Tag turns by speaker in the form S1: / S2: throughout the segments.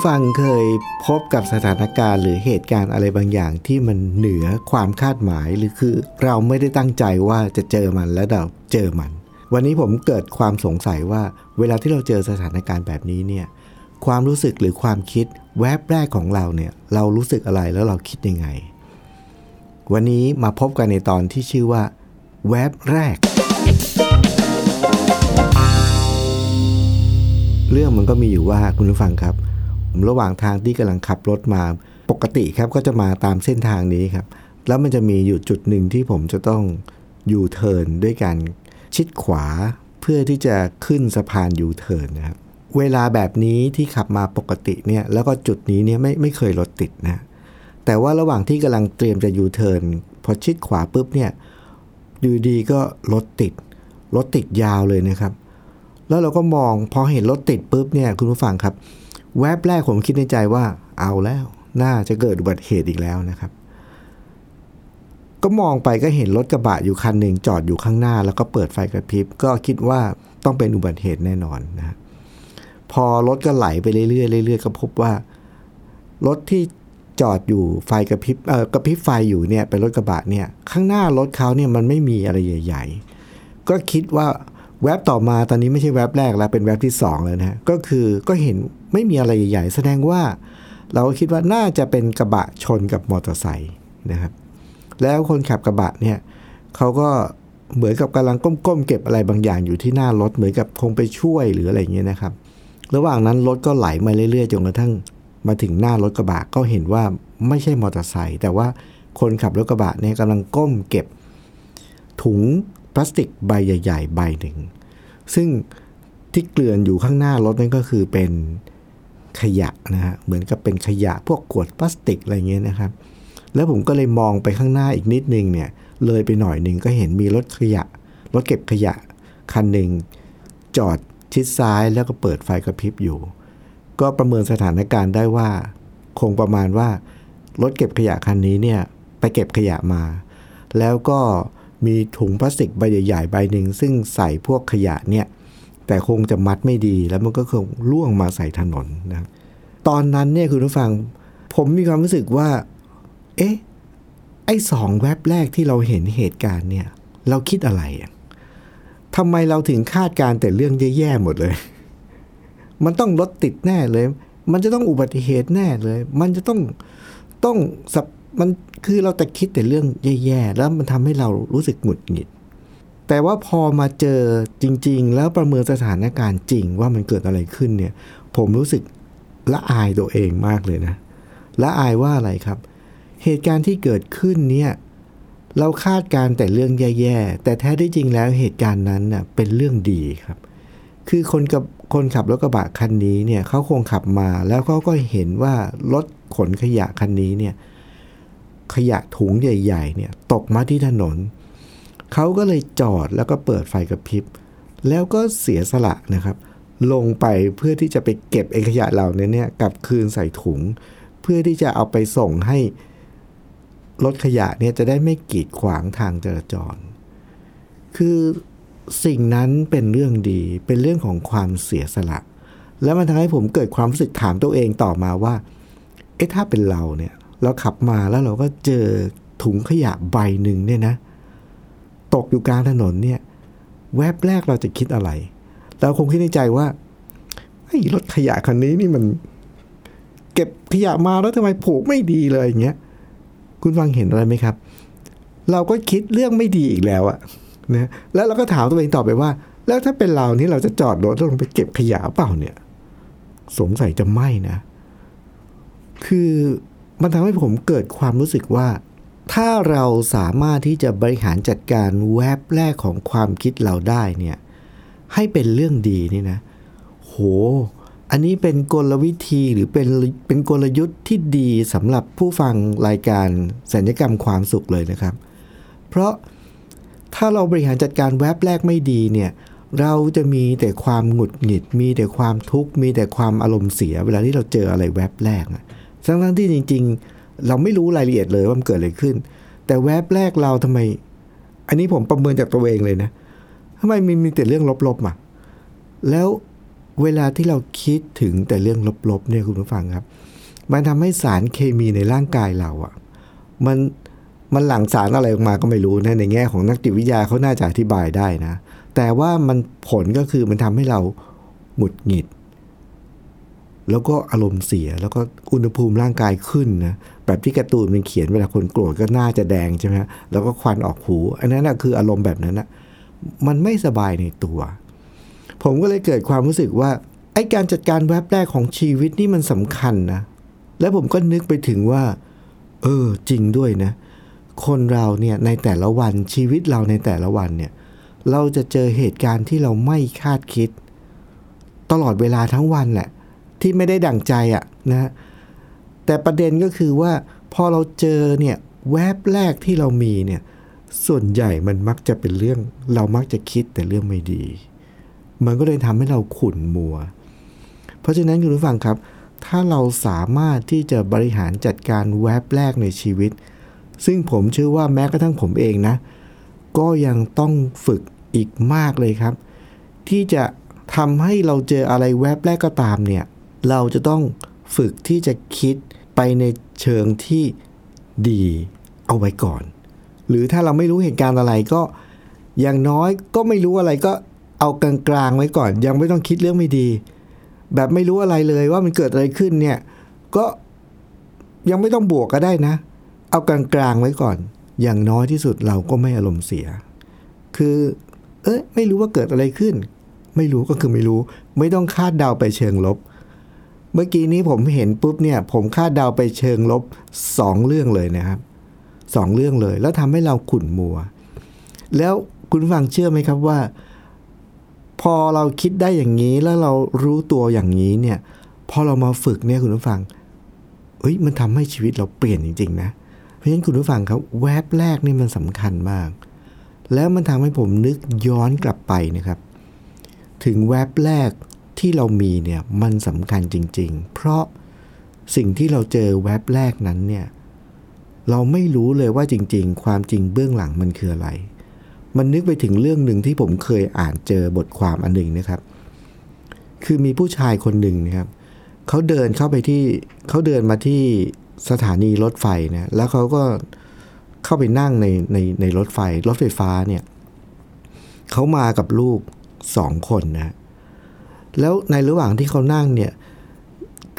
S1: ผู้ฟังเคยพบกับสถานการณ์หรือเหตุการณ์อะไรบางอย่างที่มันเหนือความคาดหมายหรือคือเราไม่ได้ตั้งใจว่าจะเจอมันแล้วเราเจอมัน วันนี้ผมเกิดความสงสัยว่าเวลาที่เราเจอสถานการณ์แบบนี้เนี่ยความรู้สึกหรือความคิดแวบแรกของเราเนี่ยเรารู้สึกอะไรแล้วเราคิดยังไง วันนี้มาพบกันในตอนที่ชื่อว่า แวบแรก เรื่องมันก็มีอยู่ว่าคุณผู้ฟังครับ ระหว่างทางที่กำลังขับรถมาปกติครับก็จะมาตามเส้นทางนี้ครับ แล้วมันจะมีอยู่จุดหนึ่งที่ผมจะต้องยูเทิร์นด้วยการชิดขวาเพื่อที่จะขึ้นสะพานยูเทิร์นนะครับเวลาแบบนี้ที่ขับมาปกติเนี่ยแล้วก็จุดนี้เนี่ยไม่ไม่เคยรถติดนะแต่ว่าระหว่างที่กำลังเตรียมจะยูเทิร์นพอชิดขวาปุ๊บเนี่ยอยู่ดีก็รถติดรถติดยาวเลยนะครับ แล้วเราก็มองพอเห็นรถติดปุ๊บเนี่ยคุณผู้ฟังครับ แวบแรกผมคิดในใจว่าเอาแล้ว น่าจะเกิดอุบัติเหตุอีกแล้วนะครับ ก็มองไปก็เห็นรถกระบะอยู่คันหนึ่งจอดอยู่ข้างหน้า แล้วก็เปิดไฟกระพริบ ก็คิดว่าต้องเป็นอุบัติเหตุแน่นอนนะพอรถก็ไหลไปเรื่อยๆเรื่อยๆก็พบว่ารถที่จอดอยู่ไฟกระพริบเอ่อกระพริบไฟอยู่เนี่ยเป็นรถกระบะเนี่ยข้างหน้ารถเขาเนี่ยมันไม่มีอะไรใหญ่ ๆ ก็คิดว่า แว็บต่อมาตอนนี้ไม่ใช่แว็บแรกแล้ว เป็นแว็บที่ 2 แล้วนะก็คือก็เห็นไม่มีอะไรใหญ่ ๆ แสดงว่า เราคิดว่าน่าจะเป็นกระบะชนกับมอเตอร์ไซค์นะครับแล้วคนขับกระบะเนี่ยเขาก็เหมือนกับกำลังก้มๆเก็บอะไรบางอย่างอยู่ที่หน้ารถเหมือนกับคงไปช่วยหรืออะไรอย่างเงี้ยนะครับ ระหว่างนั้นรถก็ไหลมาเรื่อยๆจนกระทั่งมาถึงหน้ารถกระบะก็เห็นว่าไม่ใช่มอเตอร์ไซค์แต่ว่าคนขับรถกระบะเนี่ยกำลังก้มเก็บถุง พลาสติกใบใหญ่ ๆ ใบหนึ่ง ซึ่งที่เกลื่อนอยู่ข้างหน้ารถนั่นก็คือเป็นขยะนะฮะเหมือนกับเป็นขยะพวกขวดพลาสติกอะไรเงี้ยนะครับ แล้วผมก็เลยมองไปข้างหน้าอีกนิดนึงเนี่ยเลยไปหน่อยหนึ่งก็เห็นมีรถขยะรถเก็บขยะคันหนึ่งจอดชิดซ้ายแล้วก็เปิดไฟกระพริบอยู่ ก็ประเมินสถานการณ์ได้ว่า คงประมาณว่ารถเก็บขยะคันนี้เนี่ยไปเก็บขยะมา แล้วก็ มีถุงพลาสติกใบใหญ่ๆใบหนึ่งซึ่งใส่พวกขยะเนี่ยแต่คงจะมัดไม่ดีแล้วมันก็คงล่วงมาใส่ถนนนะตอนนั้นเนี่ยคุณผู้ฟัง ผมมีความรู้สึกว่า เอ๊ะไอ้สองแว็บแรกที่เราเห็นเหตุการณ์เนี่ย เราคิดอะไรทำไมเราถึงคาดการณ์แต่เรื่องแย่ๆหมดเลย มันต้องรถติดแน่เลย มันจะต้องอุบัติเหตุแน่เลย มันจะต้องต้องสับ มันคือเราแต่คิดแต่เรื่องแย่ๆ แล้วมันทำให้เรารู้สึกหงุดหงิด แต่ว่าพอมาเจอจริง ๆ แล้วประเมินสถานการณ์จริงว่ามันเกิดอะไรขึ้นเนี่ย ผมรู้สึกละอายตัวเองมากเลยนะละอายว่าอะไรครับ เหตุการณ์ที่เกิดขึ้นเนี่ยเราคาดการแต่เรื่องแย่ๆ แต่แท้ที่จริงแล้วเหตุการณ์นั้นน่ะเป็นเรื่องดีครับ คือคนกับคนขับรถกระบะคันนี้เนี่ยเขาคงขับมาแล้วเขาก็เห็นว่ารถขนขยะคันนี้เนี่ย ขยะถุงใหญ่ๆเนี่ยตกมาที่ถนน เขาก็เลยจอดแล้วก็เปิดไฟกระพริบ แล้วก็เสียสละนะครับ ลงไปเพื่อที่จะไปเก็บไอ้ขยะเหล่านี้เนี่ยกลับคืนใส่ถุง เพื่อที่จะเอาไปส่งให้รถขยะเนี่ยจะได้ไม่กีดขวางทางจราจร คือสิ่งนั้นเป็นเรื่องดีเป็นเรื่องของความเสียสละ แล้วมันทำให้ผมเกิดความรู้สึกถามตัวเองต่อมาว่า เอ๊ะถ้าเป็นเราเนี่ย เราขับมาแล้วเราก็เจอถุงขยะใบหนึ่งเนี่ยนะ ตกอยู่กลางถนนเนี่ย แวบแรกเราจะคิดอะไรเราคงคิดในใจว่าไอ้รถขยะคันนี้นี่มัน เก็บขยะมาแล้วทำไมผูกไม่ดีเลยอย่างเงี้ยคุณฟังเห็นอะไรไหมครับ เราก็คิดเรื่องไม่ดีอีกแล้วอะนะแล้วเราก็ถามตัวเองต่อไปว่า แล้วถ้าเป็นเรานี่เราจะจอดรถแล้วลงไปเก็บขยะเปล่าเนี่ย สงสัยจะไม่นะ คือ มันทำให้ผมเกิดความรู้สึกว่า ถ้าเราสามารถที่จะบริหารจัดการแวบแรกของความคิดเราได้เนี่ย ให้เป็นเรื่องดีนี่นะ โห อันนี้เป็นกลวิธีหรือเป็นเป็นกลยุทธ์ที่ดีสำหรับผู้ฟังรายการสัญญกรรมความสุขเลยนะครับ เพราะถ้าเราบริหารจัดการแวบแรกไม่ดีเนี่ยเราจะมีแต่ความหงุดหงิด มีแต่ความทุกข์ มีแต่ความอารมณ์เสีย เวลาที่เราเจออะไรแวบแรกอะ ทั้งทั้งที่จริง ๆ เราไม่รู้รายละเอียดเลยว่ามันเกิดอะไรขึ้น แต่แวบแรกเราทำไม อันนี้ผมประเมินจากตัวเองเลยนะทำไมมีมีแต่เรื่องลบๆอะแล้วเวลาที่เราคิดถึงแต่เรื่องลบๆเนี่ยคุณผู้ฟังครับ มันทำให้สารเคมีในร่างกายเราอะ มันมันหลั่งสารอะไรออกมาก็ไม่รู้นะในแง่ของนักจิตวิทยาเขาน่าจะอธิบายได้นะ แต่ว่ามันผลก็คือมันทำให้เราหงุดหงิด แล้วก็อารมณ์เสียแล้วก็อุณหภูมิร่างกายขึ้นนะแบบที่การ์ตูนมันเขียนเวลาคนโกรธก็หน้าจะแดงใช่ไหมแล้วก็ควันออกหู อันนั้นนะคืออารมณ์แบบนั้นนะมันไม่สบายในตัว ผมก็เลยเกิดความรู้สึกว่าไอ้การจัดการแวบแรกของชีวิตนี่มันสำคัญนะแล้วผมก็นึกไปถึงว่า เออจริงด้วยนะ คนเราเนี่ยในแต่ละวันชีวิตเราในแต่ละวันเนี่ยเราจะเจอเหตุการณ์ที่เราไม่คาดคิด ตลอดเวลาทั้งวันแหละ ที่ไม่ได้ดั่งใจอะ่ะนะแต่ประเด็นก็คือว่าพอเราเจอเนี่ยแวบแรกที่เรามีเนี่ยส่วนใหญ่มันมักจะเป็นเรื่อง เรามักจะคิดแต่เรื่องไม่ดี มันก็เลยทำให้เราขุ่นมัว เพราะฉะนั้นคุณผู้ฟังครับ ถ้าเราสามารถที่จะบริหารจัดการแวบแรกในชีวิต ซึ่งผมเชื่อว่าแม้กระทั่งผมเองนะ ก็ยังต้องฝึกอีกมากเลยครับ ที่จะทำให้เราเจออะไรแวบแรกก็ตามเนี่ย เราจะต้องฝึกที่จะคิดไปในเชิงที่ดีเอาไว้ก่อน หรือถ้าเราไม่รู้เหตุการณ์อะไรก็อย่างน้อยก็ไม่รู้อะไรก็เอากลางๆไว้ก่อน ยังไม่ต้องคิดเรื่องไม่ดี แบบไม่รู้อะไรเลยว่ามันเกิดอะไรขึ้นเนี่ยก็ยังไม่ต้องบวกก็ได้นะ เอากลางๆไว้ก่อน อย่างน้อยที่สุดเราก็ไม่อารมณ์เสีย คือ เอ้ยไม่รู้ว่าเกิดอะไรขึ้น ไม่รู้ก็คือไม่รู้ ไม่ต้องคาดเดาไปเชิงลบ เมื่อกี้นี้ผมเห็นปุ๊บเนี่ย ผมคาดเดาไปเชิงลบสองเรื่องเลยนะครับสองเรื่องเลย แล้วทำให้เราขุ่นมัว แล้วคุณฟังเชื่อไหมครับว่า พอเราคิดได้อย่างนี้แล้วเรารู้ตัวอย่างนี้เนี่ย พอเรามาฝึกเนี่ยคุณผู้ฟังเฮ้ยมันทำให้ชีวิตเราเปลี่ยนจริง ๆ นะ เพราะฉะนั้นคุณผู้ฟังครับแวบแรกนี่มันสำคัญมาก แล้วมันทำให้ผมนึกย้อนกลับไปนะครับ ถึงแวบแรก ที่เรามีเนี่ยมันสำคัญจริง ๆ เพราะสิ่งที่เราเจอแว็บแรกนั้นเนี่ยเราไม่รู้เลยว่าจริง ๆ ความจริงเบื้องหลังมันคืออะไร มันนึกไปถึงเรื่องหนึ่งที่ผมเคยอ่านเจอบทความอันหนึ่งนะครับ คือมีผู้ชายคนหนึ่งนะครับเขาเดินเข้าไปที่เขาเดินมาที่สถานีรถไฟนะแล้วเขาก็เข้าไปนั่งในในในรถไฟ รถไฟฟ้าเนี่ยเขามากับลูกสองคนนะ แล้วในระหว่างที่เขานั่งเนี่ย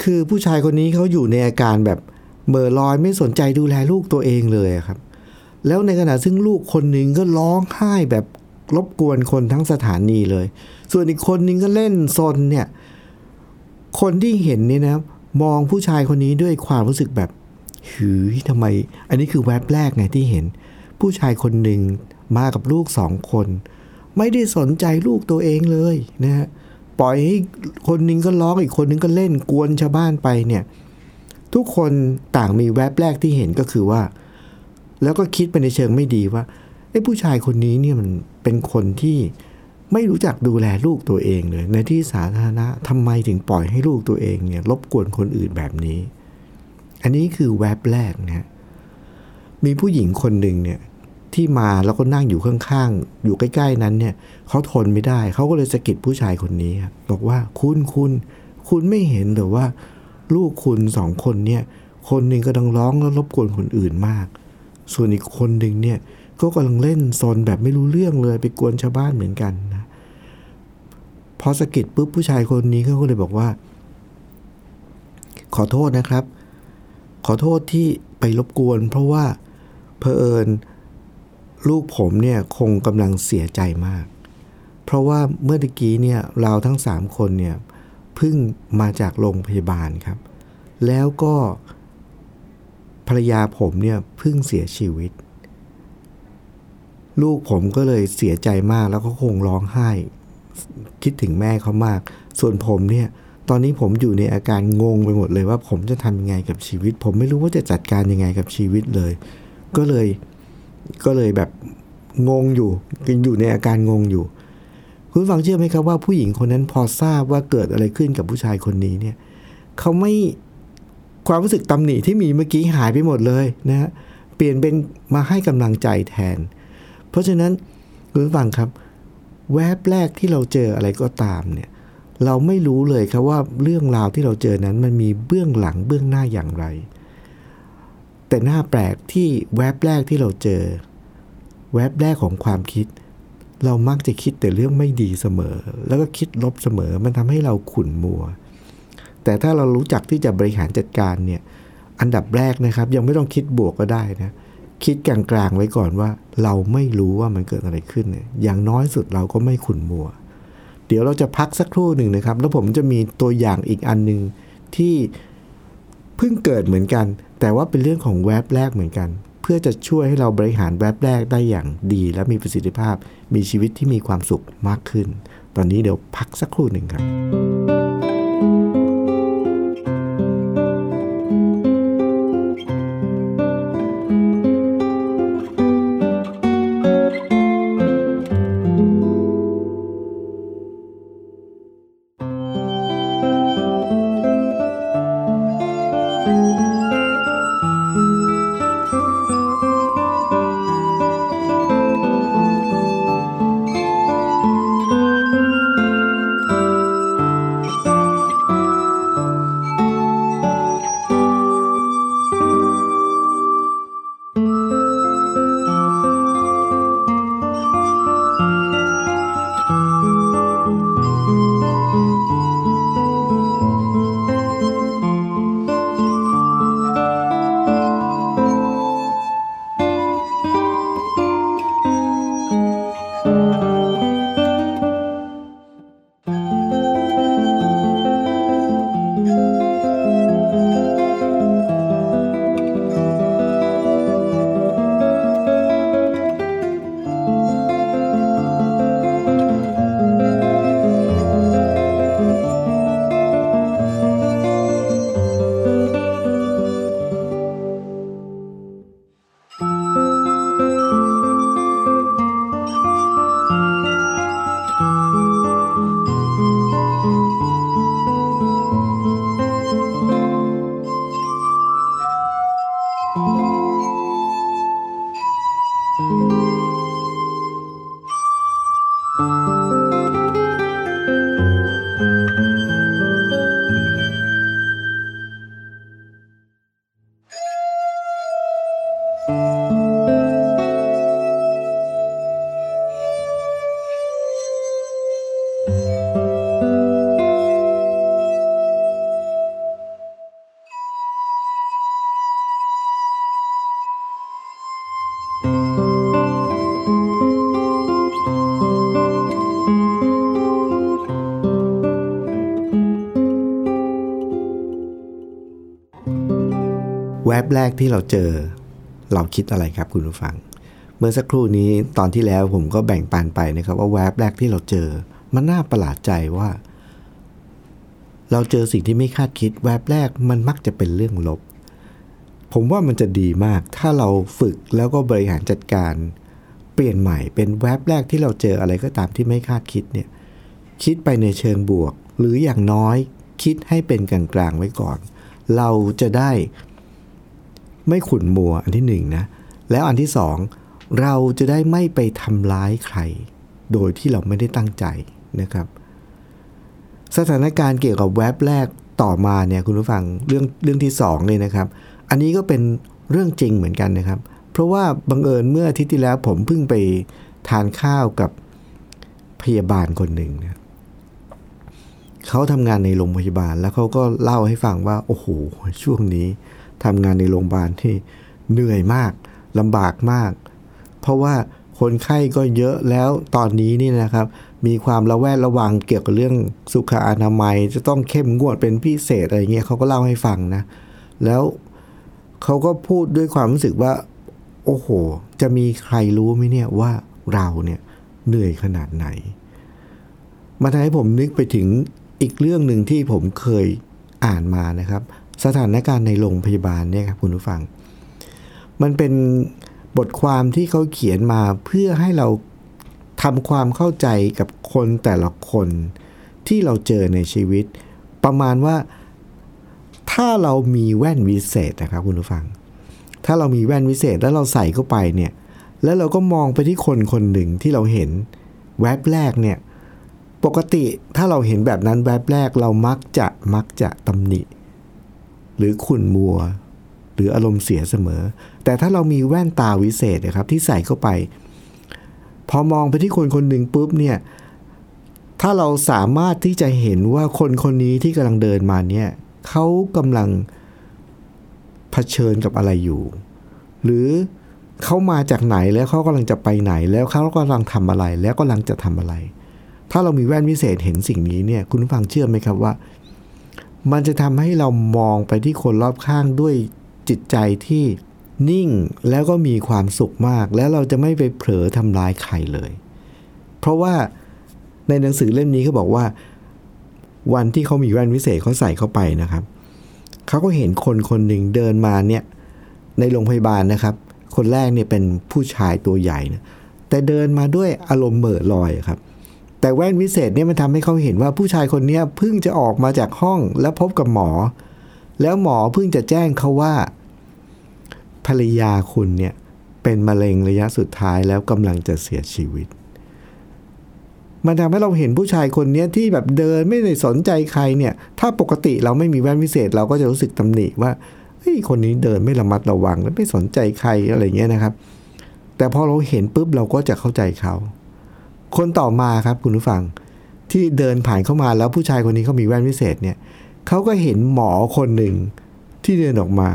S1: คือผู้ชายคนนี้เขาอยู่ในอาการแบบเมื่อลอยไม่สนใจดูแลลูกตัวเองเลยครับ แล้วในขณะซึ่งลูกคนหนึ่งก็ร้องไห้แบบรบกวนคนทั้งสถานีเลย ส่วนอีกคนนึงก็เล่นซนเนี่ย คนที่เห็นนี่นะมองผู้ชายคนนี้ด้วยความรู้สึกแบบหือทำไม อันนี้คือแวบแรกไงที่เห็น ผู้ชายคนหนึ่งมากับลูกสองคน ไม่ได้สนใจลูกตัวเองเลยนะฮะ ปล่อยให้คนนึงก็ร้องอีกคนนึงก็เล่นกวนชาวบ้านไปเนี่ยทุกคนต่างมีแวบแรกที่เห็นก็คือว่า แล้วก็คิดไปในเชิงไม่ดีว่าไอ้ผู้ชายคนนี้เนี่ยมันเป็นคนที่ไม่รู้จักดูแลลูกตัวเองเลยในที่สาธารณะทำไมถึงปล่อยให้ลูกตัวเองเนี่ยรบกวนคนอื่นแบบนี้ อันนี้คือแวบแรกนะมีผู้หญิงคนหนึ่งเนี่ย ที่มาแล้วก็นั่งอยู่ข้างๆ อยู่ใกล้ ๆ นั้นเนี่ยเขาทนไม่ได้ เขาก็เลยสะกิดผู้ชายคนนี้บอกว่าคุณคุณคุณไม่เห็นหรือว่า ลูกคุณสองคนเนี่ยคนหนึ่งก็ดังร้องแล้วรบกวนคนอื่นมาก ส่วนอีกคนหนึ่งเนี่ยก็กำลังเล่นซนแบบไม่รู้เรื่องเลยไปกวนชาวบ้านเหมือนกันนะพอสะกิดปุ๊บผู้ชายคนนี้เขาก็เลยบอกว่า ขอโทษนะครับ ขอโทษที่ไปรบกวน เพราะว่าเพอเอิญ ลูกผมเนี่ยคงกำลังเสียใจมาก เพราะว่าเมื่อกี้เนี่ยเราทั้งสามคนเนี่ยเพิ่งมาจากโรงพยาบาลครับ แล้วก็พรรยาผมเนี่ยเพิ่งเสียชีวิต ลูกผมก็เลยเสียใจมากแล้วก็คงร้องไห้ คิดถึงแม่เขามาก ส่วนผมเนี่ยตอนนี้ผมอยู่ในอาการงงไปหมดเลยว่าผมจะทำยังไงกับชีวิต ผมไม่รู้ว่าจะจัดการยังไงกับชีวิตเลย ก็เลย ก็เลยแบบงงอยู่อยู่ในอาการงงอยู่ คุณฟังเชื่อไหมครับว่าผู้หญิงคนนั้นพอทราบว่าเกิดอะไรขึ้นกับผู้ชายคนนี้เนี่ยเขาไม่ความรู้สึกตำหนิที่มีเมื่อกี้หายไปหมดเลยนะฮะเปลี่ยนเป็นมาให้กำลังใจแทน เพราะฉะนั้นคุณฟังครับ แวบแรกที่เราเจออะไรก็ตามเนี่ยเราไม่รู้เลยครับว่าเรื่องราวที่เราเจอนั้นมันมีเบื้องหลังเบื้องหน้าอย่างไร แต่หน้าแปลกที่แวบแรกที่เราเจอ แวบแรกของความคิด เรามักจะคิดแต่เรื่องไม่ดีเสมอ แล้วก็คิดลบเสมอมันทำให้เราขุ่นมัว แต่ถ้าเรารู้จักที่จะบริหารจัดการเนี่ยอันดับแรกนะครับ ยังไม่ต้องคิดบวกก็ได้นะคิดกลางๆไว้ก่อนว่า เราไม่รู้ว่ามันเกิดอะไรขึ้นเนี่ยอย่างน้อยสุดเราก็ไม่ขุ่นมัว เดี๋ยวเราจะพักสักครู่หนึ่งนะครับ แล้วผมจะมีตัวอย่างอีกอันหนึ่งที่เพิ่งเกิดเหมือนกัน แต่ว่าเป็นเรื่องของแวบแรกเหมือนกัน เพื่อจะช่วยให้เราบริหารแวบแรกได้อย่างดี และมีประสิทธิภาพ มีชีวิตที่มีความสุขมากขึ้น ตอนนี้เดี๋ยวพักสักครู่หนึ่งครับ แแรกที่เราเจอ เราคิดอะไรครับคุณผู้ฟัง เมื่อสักครู่นี้ตอนที่แล้วผมก็แบ่งปันไปนะครับ ว่าแวบแรกที่เราเจอ มันน่าประหลาดใจว่า เราเจอสิ่งที่ไม่คาดคิด แวบแรกมันมักจะเป็นเรื่องลบ ผมว่ามันจะดีมาก ถ้าเราฝึกแล้วก็บริหารจัดการ เปลี่ยนใหม่เป็นแวบแรกที่เราเจออะไรก็ตามที่ไม่คาดคิดเนี่ยคิดไปในเชิงบวก หรืออย่างน้อยคิดให้เป็นกลางๆไว้ก่อน เราจะได้ ไม่ขุนมัวอันที่หนึ่งนะ แล้วอันที่สองเราจะได้ไม่ไปทำร้ายใคร โดยที่เราไม่ได้ตั้งใจนะครับ สถานการณ์เกี่ยวกับแว็บแรกต่อมาเนี่ยคุณผู้ฟังเรื่องเรื่องที่สองเลยนะครับ อันนี้ก็เป็นเรื่องจริงเหมือนกันนะครับ เพราะว่าบังเอิญเมื่ออาทิตย์ที่แล้วผมเพิ่งไปทานข้าวกับพยาบาลคนหนึ่งนะเขาทำงานในโรงพยาบาลแล้วเขาก็เล่าให้ฟังว่า โอ้โห ช่วงนี้ ทำงานในโรงพยาบาลที่เหนื่อยมากลำบากมาก เพราะว่าคนไข้ก็เยอะแล้วตอนนี้นี่นะครับ มีความระแวดระวังเกี่ยวกับเรื่องสุขอนามัย จะต้องเข้มงวดเป็นพิเศษอะไรเงี้ยเขาก็เล่าให้ฟังนะ แล้วเขาก็พูดด้วยความรู้สึกว่า โอ้โห จะมีใครรู้ไหมเนี่ยว่าเราเนี่ยเหนื่อยขนาดไหนมาทำให้ผมนึกไปถึงอีกเรื่องหนึ่งที่ผมเคยอ่านมานะครับ สถานการณ์ในโรงพยาบาลเนี่ยครับคุณผู้ฟัง มันเป็นบทความที่เขาเขียนมาเพื่อให้เราทำความเข้าใจกับคนแต่ละคนที่เราเจอในชีวิต ประมาณว่าถ้าเรามีแว่นวิเศษนะครับคุณผู้ฟัง ถ้าเรามีแว่นวิเศษแล้วเราใส่เข้าไปเนี่ยแล้วเราก็มองไปที่คนคนหนึ่งที่เราเห็นแวบแรกเนี่ยปกติถ้าเราเห็นแบบนั้นแวบแรกเรามักจะมักจะตำหนิ หรือขุ่นมัว หรืออารมณ์เสียเสมอ แต่ถ้าเรามีแว่นตาวิเศษนะครับที่ใส่เข้าไป พอมองไปที่คนคนหนึ่งปุ๊บเนี่ยถ้าเราสามารถที่จะเห็นว่าคนคนนี้ที่กำลังเดินมาเนี่ยเขากำลังเผชิญกับอะไรอยู่ หรือเขามาจากไหนแล้วเขากำลังจะไปไหน แล้วเขากำลังทำอะไร แล้วกำลังจะทำอะไร ถ้าเรามีแว่นวิเศษเห็นสิ่งนี้เนี่ยคุณฟังเชื่อไหมครับว่า มันจะทำให้เรามองไปที่คนรอบข้างด้วยจิตใจที่นิ่งแล้วก็มีความสุขมาก แล้วเราจะไม่ไปเผลอทำร้ายใครเลย เพราะว่าในหนังสือเล่มนี้เขาบอกว่า วันที่เขามีแว่นวิเศษเขาใส่เข้าไปนะครับเขาก็เห็นคนคนหนึ่งเดินมาเนี่ยในโรงพยาบาลนะครับ คนแรกเนี่ยเป็นผู้ชายตัวใหญ่นะแต่เดินมาด้วยอารมณ์เหม่อลอยครับ แต่แว่นวิเศษเนี่ยมันทำให้เขาเห็นว่าผู้ชายคนนี้เพิ่งจะออกมาจากห้องแล้วพบกับหมอ แล้วหมอเพิ่งจะแจ้งเขาว่า ภรรยาคุณเนี่ยเป็นมะเร็งระยะสุดท้ายแล้วกำลังจะเสียชีวิต มันทำให้เราเห็นผู้ชายคนนี้ที่แบบเดินไม่ได้สนใจใครเนี่ย ถ้าปกติเราไม่มีแว่นวิเศษ เราก็จะรู้สึกตำหนิว่าเฮ้ยคนนี้เดินไม่ระมัดระวังและไม่สนใจใครอะไรเงี้ยนะครับ แต่พอเราเห็นปุ๊บเราก็จะเข้าใจเขา คนต่อมาครับคุณผู้ฟังที่เดินผ่านเข้ามาแล้วผู้ชายคนนี้เขามีแว่นวิเศษเนี่ยเขาก็เห็นหมอคนหนึ่งที่เดินออกมา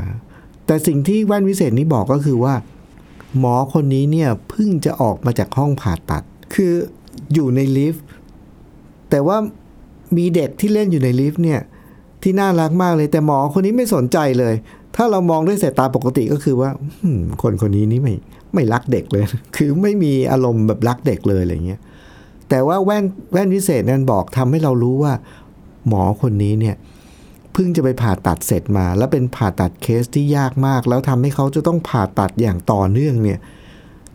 S1: แต่สิ่งที่แว่นวิเศษนี้บอกก็คือว่า หมอคนนี้เนี่ยเพิ่งจะออกมาจากห้องผ่าตัด คืออยู่ในลิฟต์แต่ว่ามีเด็กที่เล่นอยู่ในลิฟต์เนี่ยที่น่ารักมากเลย แต่หมอคนนี้ไม่สนใจเลย ถ้าเรามองด้วยสายตาปกติก็คือว่าคนคนนี้นี่ไม่ ไม่รักเด็กเลย คือไม่มีอารมณ์แบบรักเด็กเลยอะไรเงี้ย แต่ว่าแว่นแว่นวิเศษนั้นบอกทำให้เรารู้ว่า หมอคนนี้เนี่ยเพิ่งจะไปผ่าตัดเสร็จมา แล้วเป็นผ่าตัดเคสที่ยากมาก แล้วทำให้เขาจะต้องผ่าตัดอย่างต่อเนื่องเนี่ย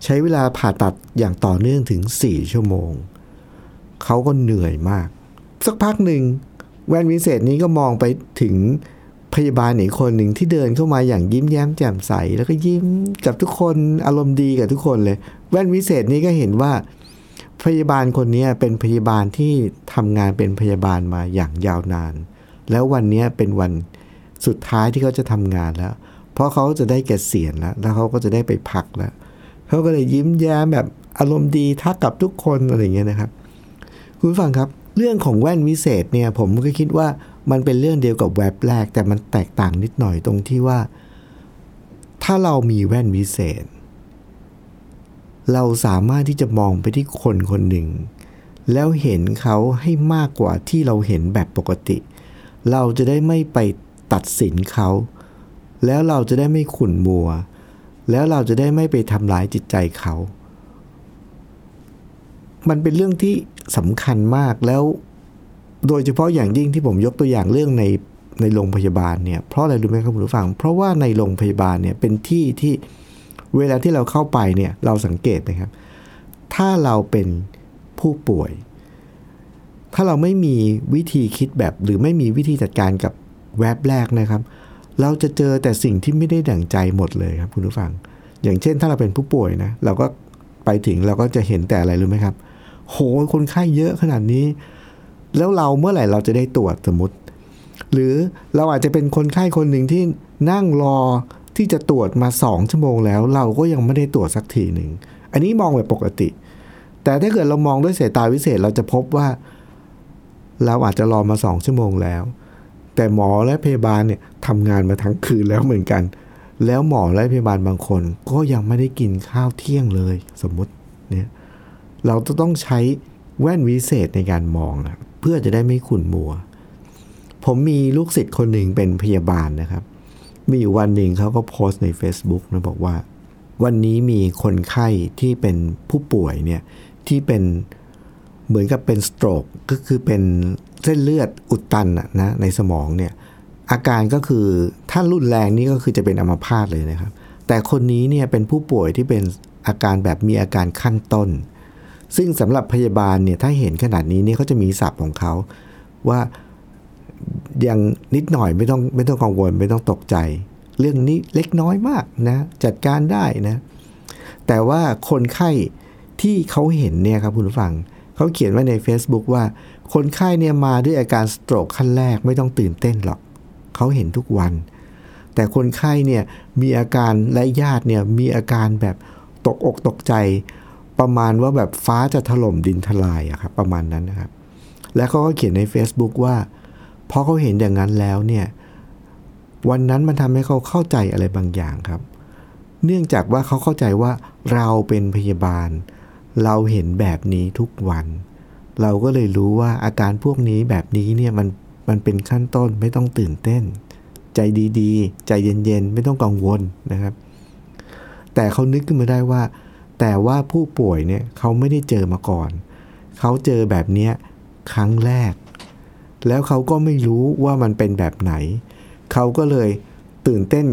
S1: ใช้เวลาผ่าตัดอย่างต่อเนื่องถึง 4 ชั่วโมง เขาก็เหนื่อยมาก สักพักหนึ่งแว่นวิเศษนี้ก็มองไปถึง พยาบาลอีกคนหนึ่งที่เดินเข้ามาอย่างยิ้มแย้มแจ่มใส แล้วก็ยิ้มกับทุกคนอารมณ์ดีกับทุกคนเลย แว่นวิเศษนี้ก็เห็นว่า พยาบาลคนนี้เป็นพยาบาลที่ทำงานเป็นพยาบาลมาอย่างยาวนาน แล้ววันนี้เป็นวันสุดท้ายที่เขาจะทำงานแล้ว เพราะเขาจะได้เกษียณแล้ว แล้วเขาก็จะได้ไปพักแล้วเขาก็เลยยิ้มแย้มแบบอารมณ์ดีทักกับทุกคนอะไรเงี้ยนะครับ คุณฟังครับ เรื่องของแว่นวิเศษเนี่ยผมก็คิดว่า มันเป็นเรื่องเดียวกับแว็บแรก แต่มันแตกต่างนิดหน่อยตรงที่ว่า ถ้าเรามีแว่นวิเศษ เราสามารถที่จะมองไปที่คนคนหนึ่ง แล้วเห็นเขาให้มากกว่าที่เราเห็นแบบปกติ เราจะได้ไม่ไปตัดสินเขา แล้วเราจะได้ไม่ขุ่นมัว แล้วเราจะได้ไม่ไปทำร้ายจิตใจเขา มันเป็นเรื่องที่สำคัญมากแล้ว โดยเฉพาะอย่างยิ่งที่ผมยกตัวอย่างเรื่องในในโรงพยาบาลเนี่ยเพราะอะไรรู้ไหมครับคุณผู้ฟัง เพราะว่าในโรงพยาบาลเนี่ยเป็นที่ที่เวลาที่เราเข้าไปเนี่ยเราสังเกตนะครับ ถ้าเราเป็นผู้ป่วย ถ้าเราไม่มีวิธีคิดแบบหรือไม่มีวิธีจัดการกับแวบแรกนะครับ เราจะเจอแต่สิ่งที่ไม่ได้ดั่งใจหมดเลยครับคุณผู้ฟัง อย่างเช่น ถ้าเราเป็นผู้ป่วยนะเราก็ไปถึงเราก็จะเห็นแต่อะไรรู้ไหมครับ โหคนไข้เยอะขนาดนี้ แล้วเราเมื่อไหร่เราจะได้ตรวจสมมติ หรือเราอาจจะเป็นคนไข้คนหนึ่งที่นั่งรอที่จะตรวจมาสองชั่วโมงแล้ว เราก็ยังไม่ได้ตรวจสักทีหนึ่ง อันนี้มองแบบปกติ แต่ถ้าเกิดเรามองด้วยสายตาวิเศษเราจะพบว่า เราอาจจะรอมาสองชั่วโมงแล้ว แต่หมอและพยาบาลเนี่ยทำงานมาทั้งคืนแล้วเหมือนกัน แล้วหมอและพยาบาลบางคน ก็ยังไม่ได้กินข้าวเที่ยงเลย สมมติเนี่ยเราจะต้องใช้แว่นวิเศษในการมอง เพื่อจะได้ไม่ขุ่นมัว ผมมีลูกศิษย์คนหนึ่งเป็นพยาบาลนะครับ มีอยู่วันหนึ่งเขาก็โพสต์ใน Facebook นะบอกว่า วันนี้มีคนไข้ที่เป็นผู้ป่วยเนี่ยที่เป็นเหมือนกับเป็นสโตรกก็คือเป็นเส้นเลือดอุดตันอะนะในสมองเนี่ยอาการก็คือถ้ารุนแรงนี่ก็คือจะเป็นอัมพาตเลยนะครับ แต่คนนี้เนี่ยเป็นผู้ป่วยที่เป็นอาการแบบมีอาการขั้นต้น ซึ่งสำหรับพยาบาลเนี่ยถ้าเห็นขนาดนี้เนี่ยเขาจะมีศัพท์ของเขาว่ายังนิดหน่อยไม่ต้องไม่ต้องกังวลไม่ต้องตกใจ เรื่องนี้เล็กน้อยมากนะจัดการได้นะแต่ว่าคนไข้ที่เขาเห็นเนี่ยครับคุณผู้ฟังเขาเขียนไว้ใน Facebook ว่า คนไข้เนี่ยมาด้วยอาการสโตรกขั้นแรกไม่ต้องตื่นเต้นหรอกเขาเห็นทุกวัน แต่คนไข้เนี่ยมีอาการและญาติเนี่ยมีอาการแบบตกอกตกใจ ประมาณว่าแบบฟ้าจะถล่มดินทลายอะครับประมาณนั้นนะครับ และเขาก็เขียนใน Facebook ว่าพอเขาเห็นอย่างนั้นแล้วเนี่ยวันนั้นมันทำให้เขาเข้าใจอะไรบางอย่างครับ เนื่องจากว่าเขาเข้าใจว่าเราเป็นพยาบาล เราเห็นแบบนี้ทุกวัน เราก็เลยรู้ว่าอาการพวกนี้แบบนี้เนี่ยมันมันเป็นขั้นต้นไม่ต้องตื่นเต้น ใจดีๆ ใจเย็นๆ ไม่ต้องกังวลนะครับ แต่เขานึกขึ้นมาได้ว่า แต่ว่าผู้ป่วยเนี่ยเขาไม่ได้เจอมาก่อน เขาเจอแบบนี้ครั้งแรก แล้วเขาก็ไม่รู้ว่ามันเป็นแบบไหน เขาก็เลยตื่นเต้น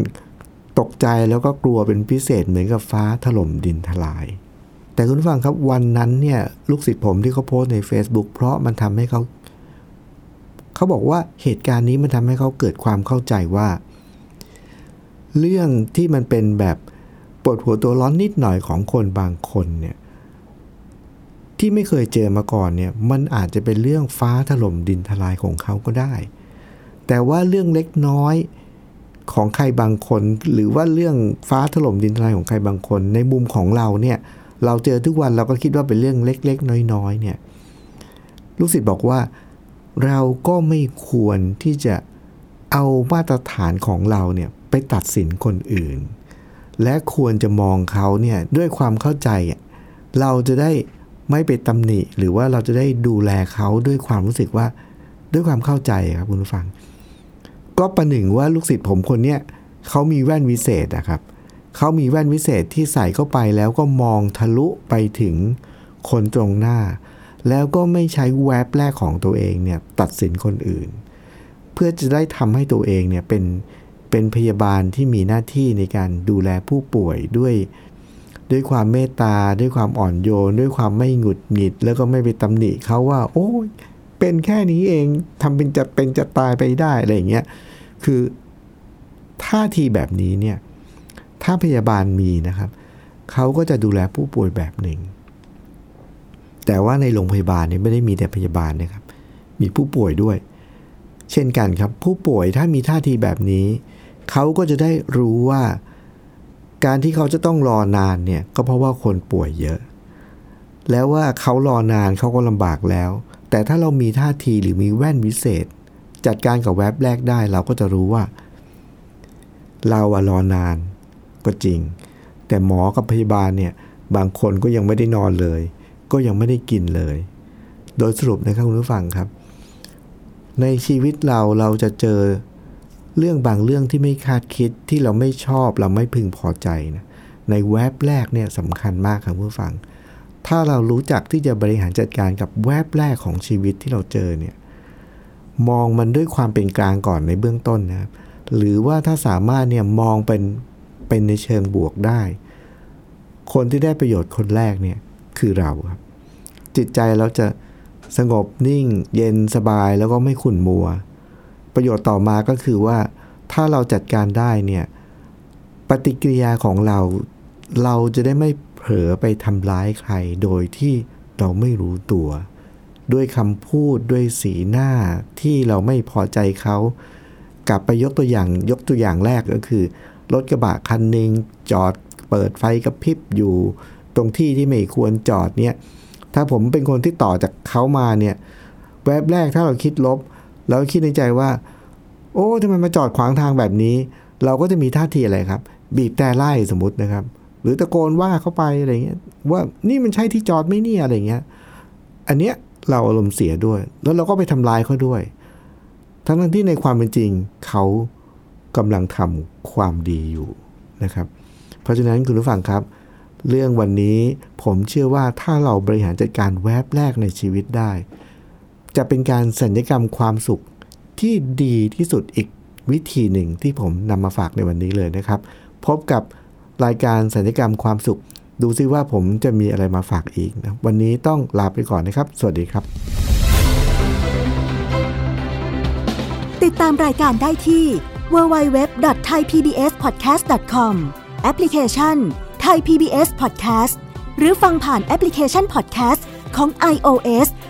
S1: ตกใจแล้วก็กลัวเป็นพิเศษเหมือนกับฟ้าถล่มดินทลาย แต่คุณฟังครับวันนั้นเนี่ยลูกศิษย์ผมที่เขาโพสใน Facebook เพราะมันทำให้เขา เขาบอกว่าเหตุการณ์นี้มันทำให้เขาเกิดความเข้าใจว่า เรื่องที่มันเป็นแบบ ปวดหัวตัวร้อนนิดหน่อยของคนบางคนเนี่ยที่ไม่เคยเจอมาก่อนเนี่ยมันอาจจะเป็นเรื่องฟ้าถล่มดินทลายของเขาก็ได้ แต่ว่าเรื่องเล็กน้อยของใครบางคน หรือว่าเรื่องฟ้าถล่มดินทลายของใครบางคน ในมุมของเราเนี่ยเราเจอทุกวันเราก็คิดว่าเป็นเรื่องเล็กๆ น้อยๆเนี่ยลูกศิษย์บอกว่าเราก็ไม่ควรที่จะเอามาตรฐานของเราเนี่ยไปตัดสินคนอื่น และควรจะมองเขาเนี่ยด้วยความเข้าใจ เราจะได้ไม่ไปตำหนิ หรือว่าเราจะได้ดูแลเขาด้วยความรู้สึกว่า ด้วยความเข้าใจครับคุณผู้ฟัง ก็ประหนึ่งว่าลูกศิษย์ผมคนเนี้ยเขามีแว่นวิเศษนะครับเขามีแว่นวิเศษที่ใส่เข้าไปแล้วก็มองทะลุไปถึงคนตรงหน้า แล้วก็ไม่ใช้แวบแรกของตัวเองเนี่ยตัดสินคนอื่น เพื่อจะได้ทำให้ตัวเองเนี่ยเป็น เป็นพยาบาลที่มีหน้าที่ในการดูแลผู้ป่วยด้วย ด้วยความเมตตา ด้วยความอ่อนโยน ด้วยความไม่หงุดหงิด แล้วก็ไม่ไปตำหนิเขาว่า โอ้ยเป็นแค่นี้เองทำเป็นจะเป็นจะตายไปได้อะไรอย่างเงี้ยคือท่าทีแบบนี้เนี่ยถ้าพยาบาลมีนะครับเขาก็จะดูแลผู้ป่วยแบบหนึ่ง แต่ว่าในโรงพยาบาลเนี่ยไม่ได้มีแต่พยาบาลนะครับ มีผู้ป่วยด้วย เช่นกันครับ ผู้ป่วยถ้ามีท่าทีแบบนี้ เขาก็จะได้รู้ว่า การที่เขาจะต้องรอนานเนี่ยก็เพราะว่าคนป่วยเยอะ แล้วว่าเขารอนานเขาก็ลำบากแล้ว แต่ถ้าเรามีท่าทีหรือมีแว่นวิเศษ จัดการกับแว็บแรกได้เราก็จะรู้ว่า เราอะรอนานก็จริง แต่หมอกับพยาบาลเนี่ยบางคนก็ยังไม่ได้นอนเลย ก็ยังไม่ได้กินเลย โดยสรุปนะครับคุณผู้ฟังครับ ในชีวิตเราเราจะเจอ เรื่องบางเรื่องที่ไม่คาดคิดที่เราไม่ชอบเราไม่พึงพอใจนะในแวบแรกเนี่ยสำคัญมากครับผู้ฟัง ถ้าเรารู้จักที่จะบริหารจัดการกับแวบแรกของชีวิตที่เราเจอเนี่ยมองมันด้วยความเป็นกลางก่อนในเบื้องต้นนะครับหรือว่าถ้าสามารถเนี่ยมองเป็นเป็นในเชิงบวกได้ คนที่ได้ประโยชน์คนแรกเนี่ยคือเราครับ จิตใจเราจะสงบนิ่ง เย็นสบายแล้วก็ไม่ขุ่นมัว ประโยชน์ต่อมาก็คือว่าถ้าเราจัดการได้เนี่ยปฏิกิริยาของเราเราจะได้ไม่เผลอไปทำร้ายใครโดยที่เราไม่รู้ตัว ด้วยคำพูดด้วยสีหน้าที่เราไม่พอใจเขา กลับไปยกตัวอย่างยกตัวอย่างแรกก็คือ รถกระบะคันหนึ่งจอดเปิดไฟกระพริบอยู่ ตรงที่ที่ไม่ควรจอดเนี่ยถ้าผมเป็นคนที่ต่อจากเขามาเนี่ยแวบแรกถ้าเราคิดลบ เราคิดในใจว่า โอ้ทำไมมาจอดขวางทางแบบนี้ เราก็จะมีท่าทีอะไรครับ บีบแต่ไล่สมมตินะครับ หรือตะโกนว่าเข้าไปอะไรเงี้ยว่านี่มันใช่ที่จอดไม่เนี่อะไรเงี้ยอันเนี้ยเราอารมณ์เสียด้วย แล้วเราก็ไปทำลายเขาด้วยทั้งที่ในความเป็นจริงเขากำลังทำความดีอยู่นะครับ เพราะฉะนั้นคุณผู้ฟังครับ เรื่องวันนี้ผมเชื่อว่าถ้าเราบริหารจัดการแวบแรกในชีวิตได้ จะเป็นการสัญญกรรมความสุขที่ดีที่สุดอีกวิธีหนึ่งที่ผมนำมาฝากในวันนี้เลยนะครับ พบกับรายการสัญญกรรมความสุข ดูซิว่าผมจะมีอะไรมาฝากอีกนะวันนี้ต้องลาไปก่อนนะครับ สวัสดีครับ
S2: ติดตามรายการได้ที่ www.thaipbspodcast.com แอปพลิเคชัน Thai PBS Podcast หรือฟังผ่านแอปพลิเคชัน Podcast ของ iOS